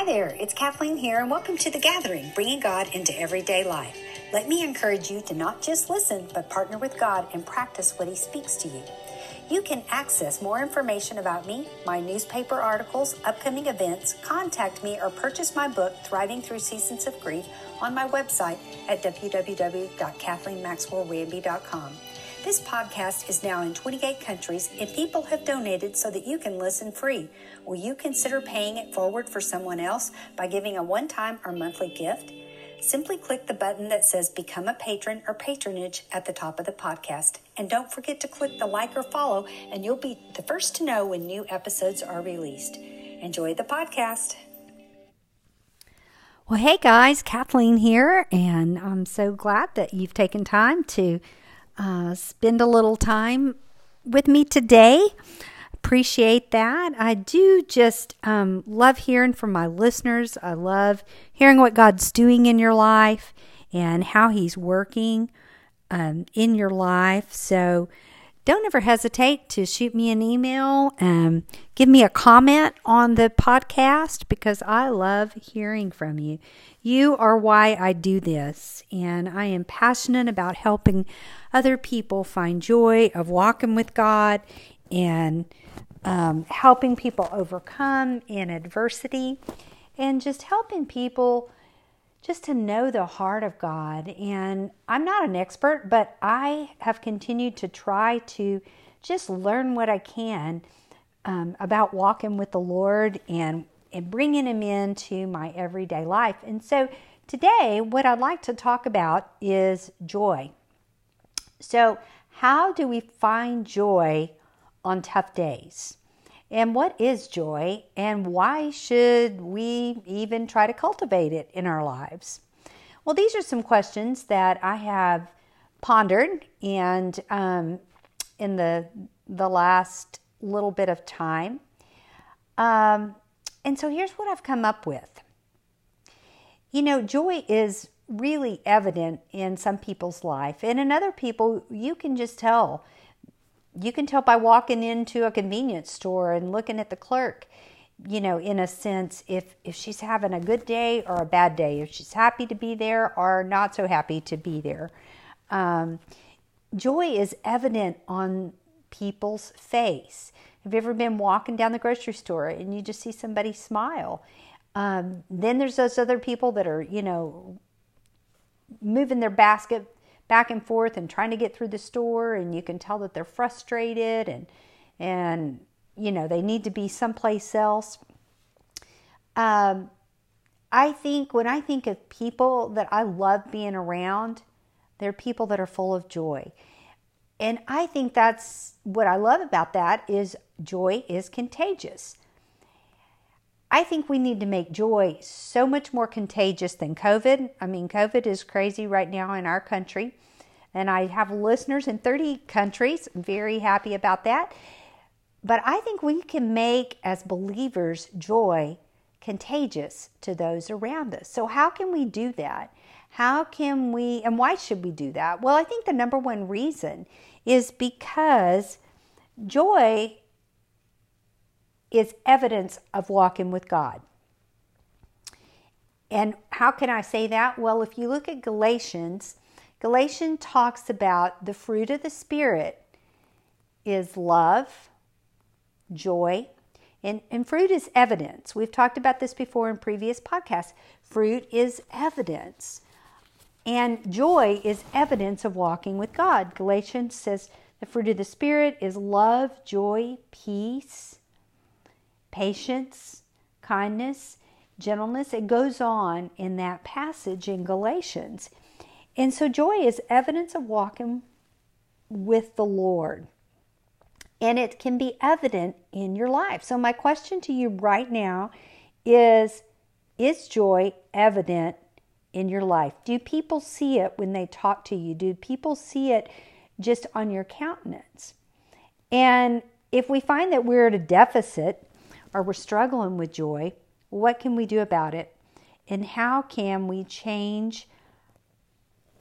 Hi there, it's Kathleen here, and welcome to The Gathering, bringing God into everyday life. Let me encourage you to not just listen, but partner with God and practice what He speaks to you. You can access more information about me, my newspaper articles, upcoming events, contact me, or purchase my book, Thriving Through Seasons of Grief, on my website at www.kathleenmaxwellranby.com. This podcast is now in 28 countries and people have donated so that you can listen free. Will you consider paying it forward for someone else by giving a one time or monthly gift? Simply click the button that says Become a Patron or Patronage at the top of the podcast. And don't forget to click the like or follow, and you'll be the first to know when new episodes are released. Enjoy the podcast. Well, hey guys, Kathleen here, and I'm so glad that you've taken time to uh, spend a little time with me today. Appreciate that. I do just um, love hearing from my listeners. I love hearing what God's doing in your life and how He's working um, in your life. So don't ever hesitate to shoot me an email and give me a comment on the podcast because I love hearing from you. You are why I do this, and I am passionate about helping other people find joy of walking with God and um, helping people overcome in adversity and just helping people just to know the heart of God. And I'm not an expert, but I have continued to try to just learn what I can um, about walking with the Lord and and bringing Him into my everyday life. And so today, what I'd like to talk about is joy. So, how do we find joy on tough days? And what is joy, and why should we even try to cultivate it in our lives? Well, these are some questions that I have pondered and um, in the the last little bit of time. Um, and so here's what I've come up with. You know, joy is really evident in some people's life, and in other people, you can just tell. You can tell by walking into a convenience store and looking at the clerk, you know, in a sense, if, if she's having a good day or a bad day, if she's happy to be there or not so happy to be there. Um, joy is evident on people's face. Have you ever been walking down the grocery store and you just see somebody smile? Um, then there's those other people that are, you know, moving their basket back and forth and trying to get through the store, and you can tell that they're frustrated and and you know they need to be someplace else. Um, I think when I think of people that I love being around, they're people that are full of joy. And I think that's what I love about that is joy is contagious. I think we need to make joy so much more contagious than COVID. I mean, COVID is crazy right now in our country. And I have listeners in 30 countries. I'm very happy about that. But I think we can make, as believers, joy contagious to those around us. So, how can we do that? How can we, and why should we do that? Well, I think the number one reason is because joy is evidence of walking with God. And how can I say that? Well, if you look at Galatians, Galatians talks about the fruit of the Spirit is love, joy, and, and fruit is evidence. We've talked about this before in previous podcasts. Fruit is evidence. And joy is evidence of walking with God. Galatians says the fruit of the Spirit is love, joy, peace, patience, kindness, gentleness. It goes on in that passage in Galatians. And so joy is evidence of walking with the Lord. And it can be evident in your life. So, my question to you right now is Is joy evident in your life? Do people see it when they talk to you? Do people see it just on your countenance? And if we find that we're at a deficit or we're struggling with joy, what can we do about it? And how can we change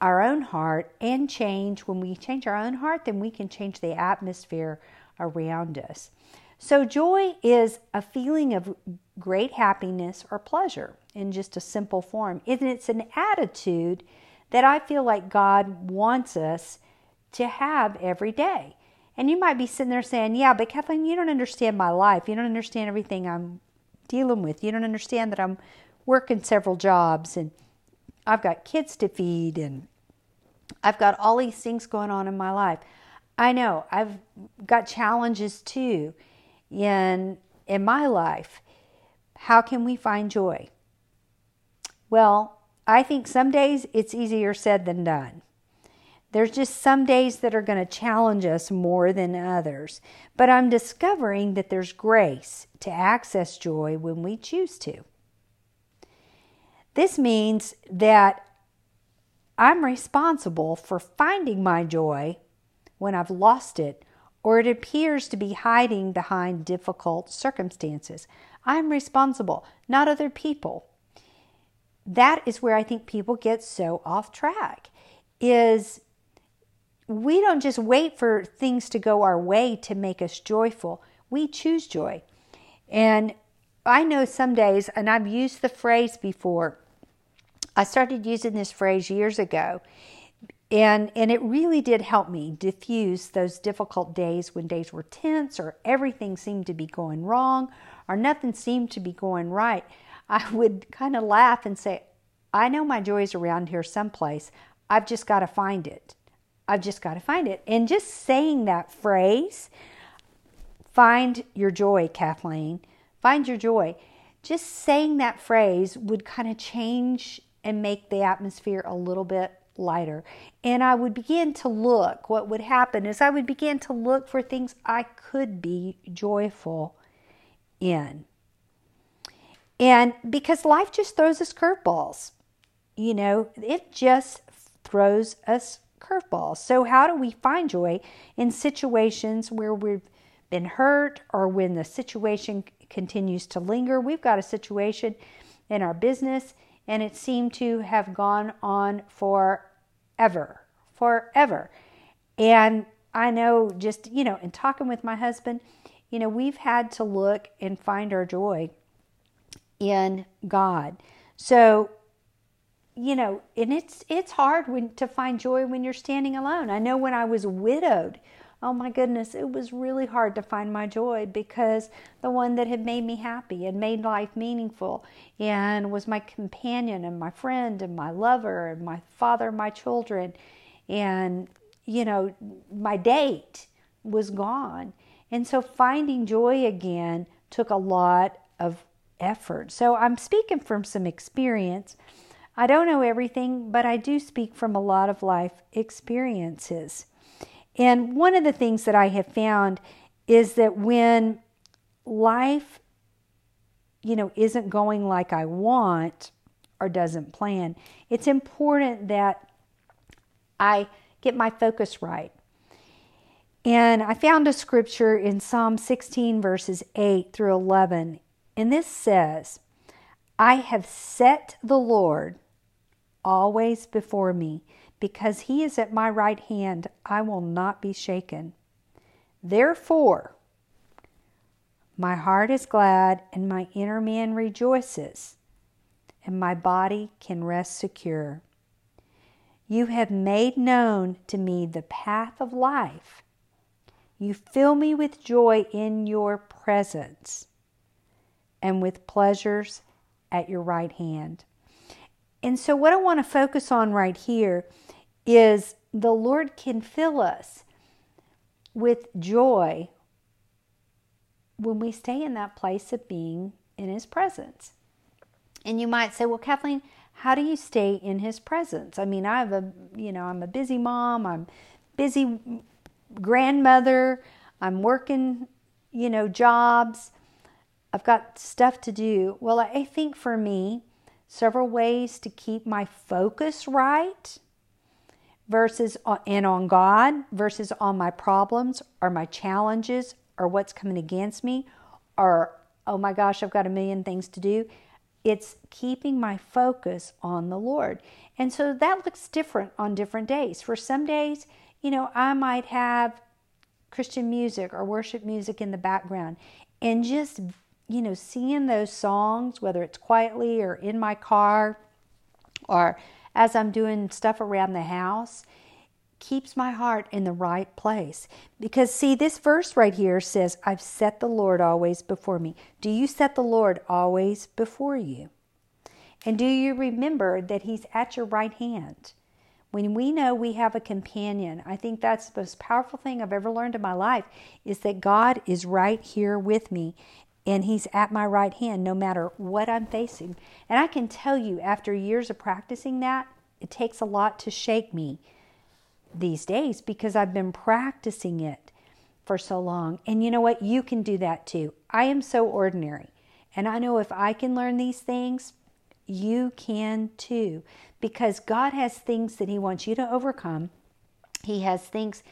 our own heart and change when we change our own heart, then we can change the atmosphere around us. So, joy is a feeling of great happiness or pleasure in just a simple form. And it's an attitude that I feel like God wants us to have every day. And you might be sitting there saying, Yeah, but Kathleen, you don't understand my life. You don't understand everything I'm dealing with. You don't understand that I'm working several jobs and I've got kids to feed and I've got all these things going on in my life. I know I've got challenges too in in my life. How can we find joy? Well, I think some days it's easier said than done. There's just some days that are going to challenge us more than others. But I'm discovering that there's grace to access joy when we choose to. This means that I'm responsible for finding my joy when I've lost it or it appears to be hiding behind difficult circumstances. I'm responsible, not other people. That is where I think people get so off track is we don't just wait for things to go our way to make us joyful. We choose joy. And I know some days, and I've used the phrase before, I started using this phrase years ago. And, and it really did help me diffuse those difficult days when days were tense or everything seemed to be going wrong or nothing seemed to be going right. I would kind of laugh and say, I know my joy is around here someplace. I've just got to find it. I've just got to find it. And just saying that phrase, find your joy, Kathleen, find your joy. Just saying that phrase would kind of change and make the atmosphere a little bit lighter. And I would begin to look, what would happen is I would begin to look for things I could be joyful in. And because life just throws us curveballs, you know, it just throws us curveball. So, how do we find joy in situations where we've been hurt or when the situation continues to linger? We've got a situation in our business and it seemed to have gone on forever, forever. And I know just, you know, in talking with my husband, you know, we've had to look and find our joy in God. So you know, and it's it's hard when to find joy when you're standing alone. I know when I was widowed, oh my goodness, it was really hard to find my joy because the one that had made me happy and made life meaningful and was my companion and my friend and my lover and my father, my children, and you know, my date was gone. And so finding joy again took a lot of effort. So I'm speaking from some experience I don't know everything, but I do speak from a lot of life experiences. And one of the things that I have found is that when life, you know, isn't going like I want or doesn't plan, it's important that I get my focus right. And I found a scripture in Psalm 16, verses 8 through 11. And this says, I have set the Lord always before me. Because he is at my right hand, I will not be shaken. Therefore, my heart is glad and my inner man rejoices, and my body can rest secure. You have made known to me the path of life. You fill me with joy in your presence and with pleasures at your right hand. And so, what I want to focus on right here is the Lord can fill us with joy when we stay in that place of being in His presence. And you might say, well, Kathleen, how do you stay in His presence? I mean, I have a, you know, I'm a busy mom, I'm busy grandmother, I'm working, you know, jobs, I've got stuff to do. Well, I think for me, several ways to keep my focus right versus and on God versus on my problems or my challenges or what's coming against me or oh my gosh I've got a million things to do. It's keeping my focus on the Lord. And so that looks different on different days. For some days you know I might have Christian music or worship music in the background and just, you know, singing those songs, whether it's quietly or in my car or as I'm doing stuff around the house, keeps my heart in the right place. Because, see, this verse right here says, I've set the Lord always before me. Do you set the Lord always before you? And do you remember that He's at your right hand? When we know we have a companion, I think that's the most powerful thing I've ever learned in my life is that God is right here with me and He's at my right hand no matter what I'm facing. And I can tell you, after years of practicing that, it takes a lot to shake me these days because I've been practicing it for so long. And you know what? You can do that too. I am so ordinary. And I know if I can learn these things, you can too because God has things that He wants you to overcome. He has things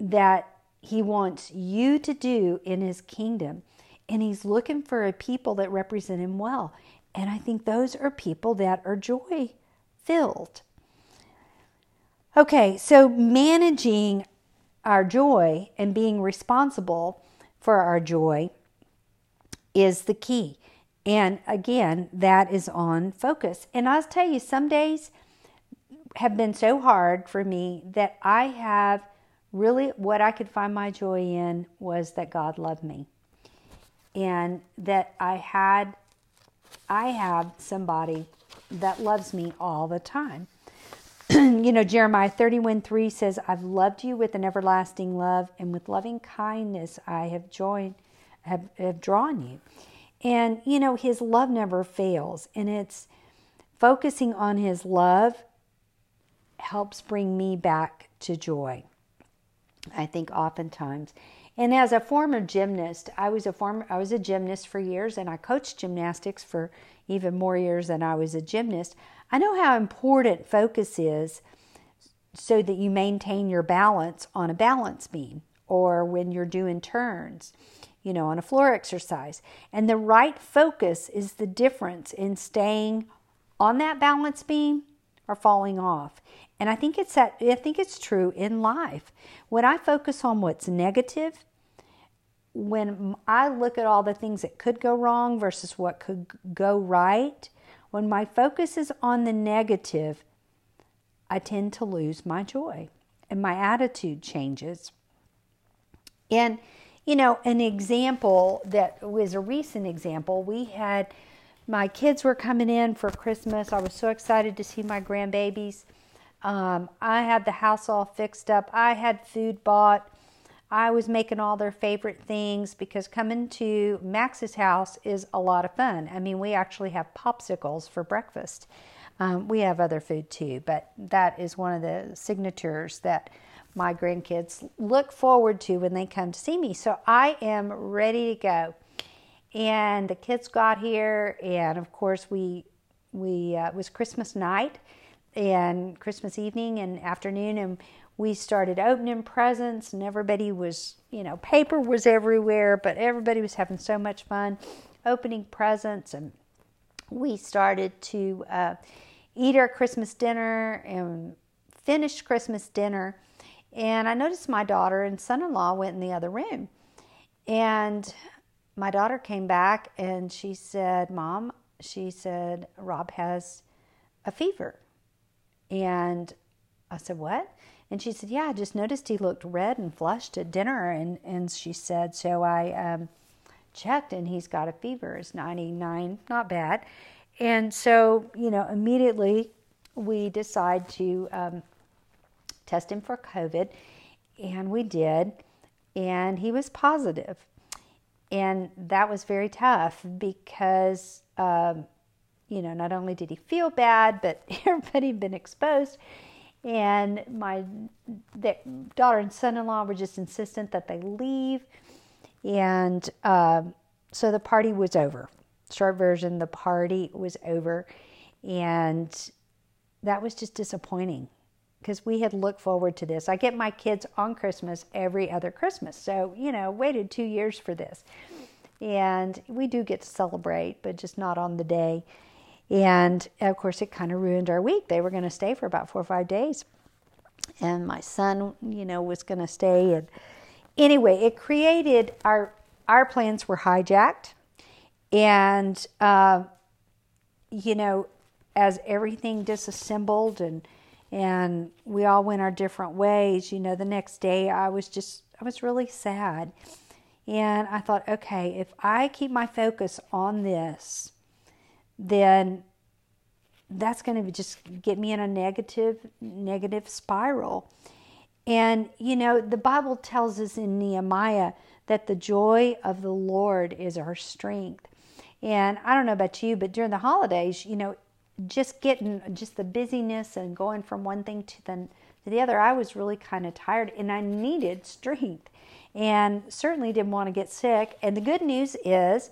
that He wants you to do in His kingdom. And He's looking for a people that represent Him well. And I think those are people that are joy filled. Okay, so managing our joy and being responsible for our joy is the key. And again, that is on focus. And I'll tell you, some days have been so hard for me that I have really what I could find my joy in was that God loved me. And that I had I have somebody that loves me all the time. you know, Jeremiah 31 3 says, I've loved you with an everlasting love, and with loving kindness I have joined have, have drawn you. And, you know, his love never fails. And it's focusing on his love helps bring me back to joy. I think oftentimes. And as a former gymnast, I was a former I was a gymnast for years and I coached gymnastics for even more years than I was a gymnast. I know how important focus is so that you maintain your balance on a balance beam or when you're doing turns you know, on a floor exercise. And the right focus is the difference in staying on that balance beam or falling off. And I think it's that I think it's true in life. When I focus on what's negative, when I look at all the things that could go wrong versus what could go right, when my focus is on the negative, I tend to lose my joy and my attitude changes. And you know, an example that was a recent example, we had my kids were coming in for Christmas. I was so excited to see my grandbabies. Um, I had the house all fixed up. I had food bought. I was making all their favorite things because coming to Max's house is a lot of fun. I mean, we actually have popsicles for breakfast. Um, we have other food too, but that is one of the signatures that my grandkids look forward to when they come to see me. So I am ready to go. And the kids got here, and of course we we uh, it was Christmas night and Christmas evening and afternoon, and we started opening presents, and everybody was you know paper was everywhere, but everybody was having so much fun opening presents, and we started to uh, eat our Christmas dinner and finish Christmas dinner and I noticed my daughter and son in law went in the other room. And my daughter came back and she said, Mom, she said, Rob has a fever. And I said, What? And she said, Yeah, I just noticed he looked red and flushed at dinner. And, and she said, So I um, checked and he's got a fever. It's 99, not bad. And so, you know, immediately we decide to um, test him for COVID, and we did, and he was positive. And that was very tough because, um, you know, not only did he feel bad, but everybody had been exposed. And my daughter and son in law were just insistent that they leave. And um, so the party was over. Short version, the party was over. And that was just disappointing because we had looked forward to this. I get my kids on Christmas every other Christmas. So, you know, waited two years for this. And we do get to celebrate, but just not on the day. And of course, it kind of ruined our week. They were going to stay for about four or five days. And my son, you know, was going to stay. And, anyway, it created our our plans were hijacked, and uh, you know, as everything disassembled and and we all went our different ways. You know, the next day I was just I was really sad. And I thought, okay, if I keep my focus on this, then that's going to just get me in a negative negative spiral. And you know, the Bible tells us in Nehemiah that the joy of the Lord is our strength. And I don't know about you, but during the holidays, you know, just getting just the busyness and going from one thing to the, to the other, I was really kind of tired and I needed strength and certainly didn't want to get sick. And the good news is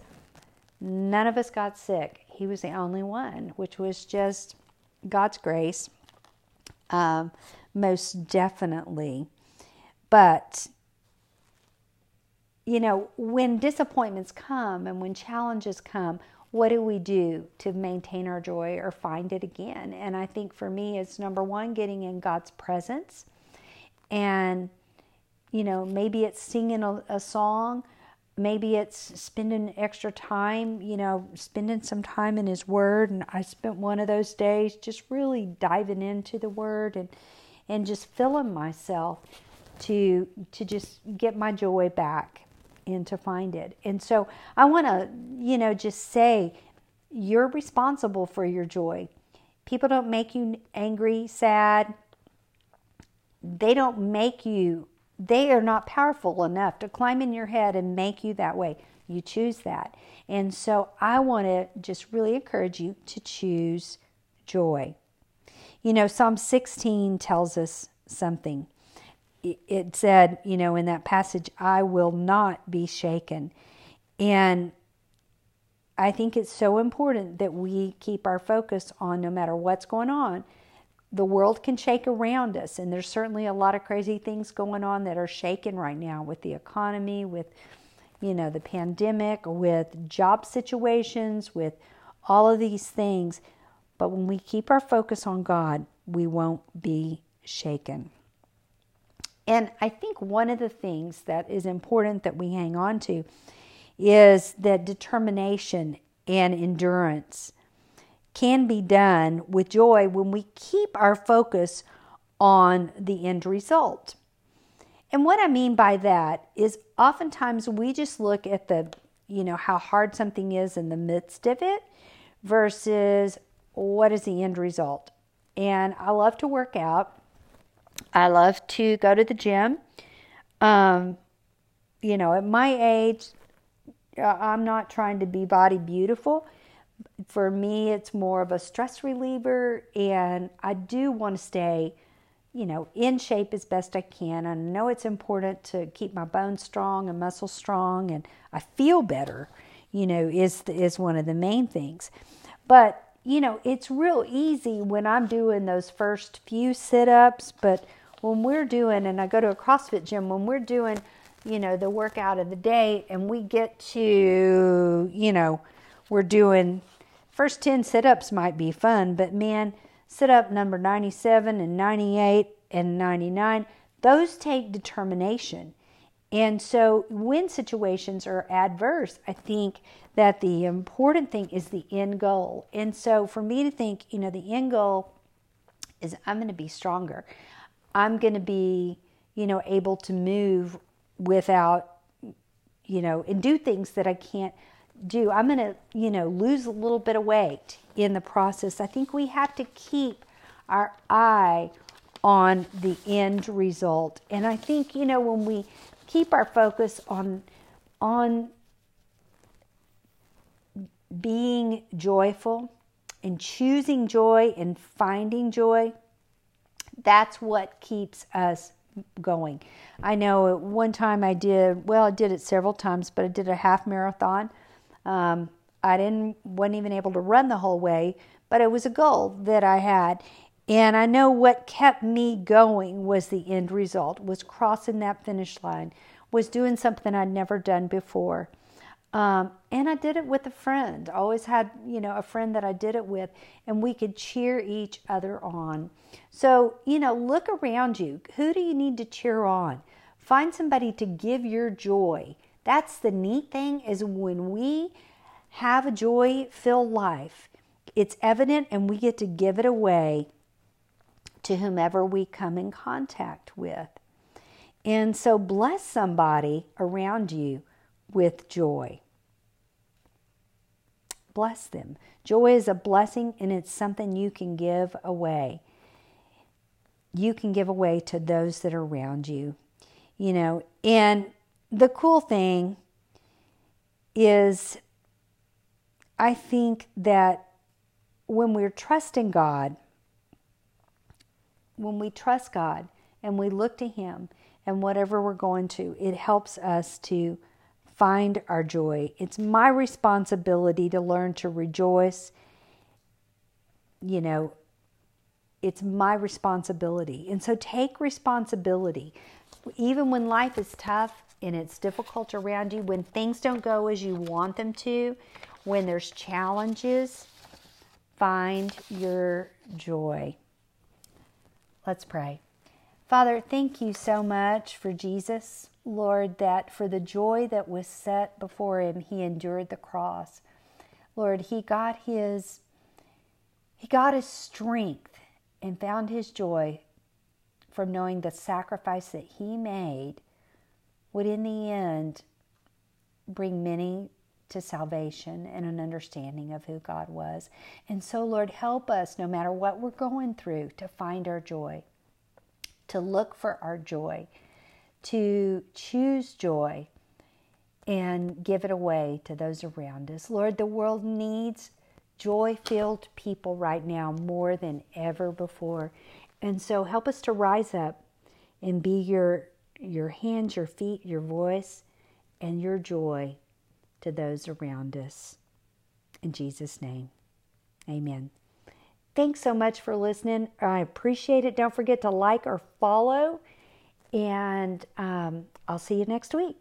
none of us got sick. He was the only one, which was just God's grace, um, most definitely. But, you know, when disappointments come and when challenges come, what do we do to maintain our joy or find it again? And I think for me, it's number one, getting in God's presence. And, you know, maybe it's singing a, a song, maybe it's spending extra time, you know, spending some time in His Word. And I spent one of those days just really diving into the Word and, and just filling myself to to just get my joy back and to find it. And so I want to, you know, just say you're responsible for your joy. People don't make you angry, sad. They don't make you, they are not powerful enough to climb in your head and make you that way. You choose that. And so I want to just really encourage you to choose joy. You know, Psalm 16 tells us something it said, you know, in that passage, I will not be shaken. And I think it's so important that we keep our focus on no matter what's going on. The world can shake around us, and there's certainly a lot of crazy things going on that are shaken right now with the economy, with you know the pandemic, with job situations, with all of these things. But when we keep our focus on God, we won't be shaken. And I think one of the things that is important that we hang on to is that determination and endurance can be done with joy when we keep our focus on the end result. And what I mean by that is oftentimes we just look at the, you know, how hard something is in the midst of it versus what is the end result. And I love to work out I love to go to the gym. Um, you know, at my age, uh, I'm not trying to be body beautiful. For me, it's more of a stress reliever, and I do want to stay, you know, in shape as best I can. I know it's important to keep my bones strong and muscles strong, and I feel better. You know, is is one of the main things. But you know, it's real easy when I'm doing those first few sit ups, but when we're doing, and I go to a CrossFit gym, when we're doing, you know, the workout of the day and we get to, you know, we're doing first 10 sit ups might be fun, but man, sit up number 97 and 98 and 99, those take determination. And so when situations are adverse, I think that the important thing is the end goal. And so for me to think, you know, the end goal is I'm going to be stronger. I'm going to be, you know, able to move without, you know, and do things that I can't do. I'm going to, you know, lose a little bit of weight in the process. I think we have to keep our eye on the end result. And I think, you know, when we keep our focus on on being joyful and choosing joy and finding joy, that's what keeps us going. I know one time I did, well, I did it several times, but I did a half marathon. Um, I didn't, wasn't even able to run the whole way, but it was a goal that I had. And I know what kept me going was the end result, was crossing that finish line, was doing something I'd never done before. Um, and I did it with a friend. I always had, you know, a friend that I did it with, and we could cheer each other on. So, you know, look around you. Who do you need to cheer on? Find somebody to give your joy. That's the neat thing is when we have a joy filled life, it's evident and we get to give it away to whomever we come in contact with. And so bless somebody around you with joy. Bless them. Joy is a blessing and it's something you can give away. You can give away to those that are around you. You know, and the cool thing is, I think that when we're trusting God, when we trust God and we look to Him and whatever we're going to, it helps us to find our joy. It's my responsibility to learn to rejoice. You know, it's my responsibility. And so take responsibility. Even when life is tough and it's difficult around you, when things don't go as you want them to, when there's challenges, find your joy. Let's pray. Father, thank you so much for Jesus. Lord, that for the joy that was set before him, he endured the cross. Lord, he got his he got his strength and found his joy from knowing the sacrifice that he made would in the end bring many to salvation and an understanding of who God was. And so, Lord, help us, no matter what we're going through, to find our joy, to look for our joy, to choose joy and give it away to those around us. Lord, the world needs joy filled people right now more than ever before. And so help us to rise up and be your, your hands, your feet, your voice, and your joy to those around us. In Jesus' name, amen. Thanks so much for listening. I appreciate it. Don't forget to like or follow and um, I'll see you next week.